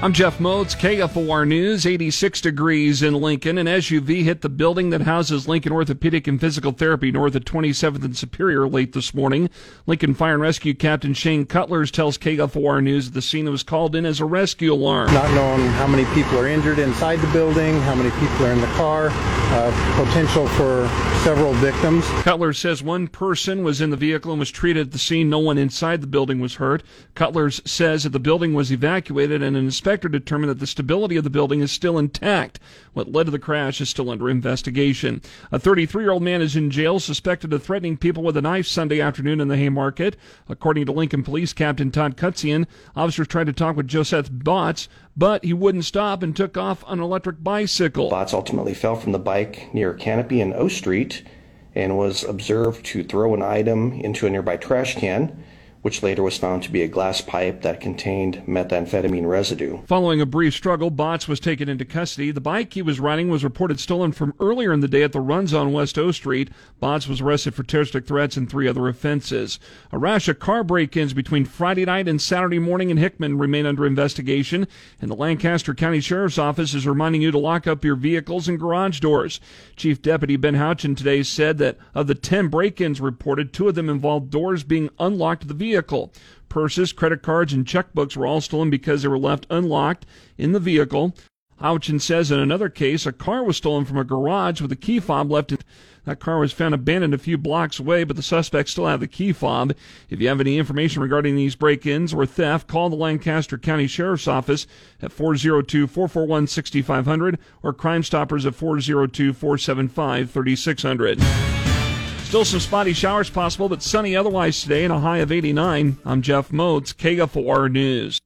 I'm Jeff Motz, KFOR News, 86 degrees in Lincoln. An SUV hit the building that houses Lincoln Orthopedic and Physical Therapy north of 27th and Superior late this morning. Lincoln Fire and Rescue Captain Shane Cutlers tells KFOR News that the scene was called in as a rescue alarm. Not knowing how many people are injured inside the building, how many people are in the car, uh, potential for several victims. Cutlers says one person was in the vehicle and was treated at the scene. No one inside the building was hurt. Cutlers says that the building was evacuated and an inspector determined that the stability of the building is still intact. What led to the crash is still under investigation. A 33 year old man is in jail suspected of threatening people with a knife Sunday afternoon in the Haymarket. According to Lincoln Police Captain Todd Kocian, officers tried to talk with Joseph Botts, but he wouldn't stop and took off on an electric bicycle. Botts ultimately fell from the bike near Canopy and O Street and was observed to throw an item into a nearby trash can which later was found to be a glass pipe that contained methamphetamine residue. Following a brief struggle, Botts was taken into custody. The bike he was riding was reported stolen from earlier in the day at the runs on West O Street. Botts was arrested for terroristic threats and three other offenses. A rash of car break-ins between Friday night and Saturday morning in Hickman remain under investigation, and the Lancaster County Sheriff's Office is reminding you to lock up your vehicles and garage doors. Chief Deputy Ben Houchin today said that of the 10 break-ins reported, two of them involved doors being unlocked to the vehicle vehicle. Purses, credit cards, and checkbooks were all stolen because they were left unlocked in the vehicle. Houchin says in another case, a car was stolen from a garage with a key fob left in. That car was found abandoned a few blocks away, but the suspects still have the key fob. If you have any information regarding these break ins or theft, call the Lancaster County Sheriff's Office at 402 441 6500 or Crime Stoppers at 402 475 3600. Still some spotty showers possible, but sunny otherwise today and a high of 89. I'm Jeff Motz, KFOR News.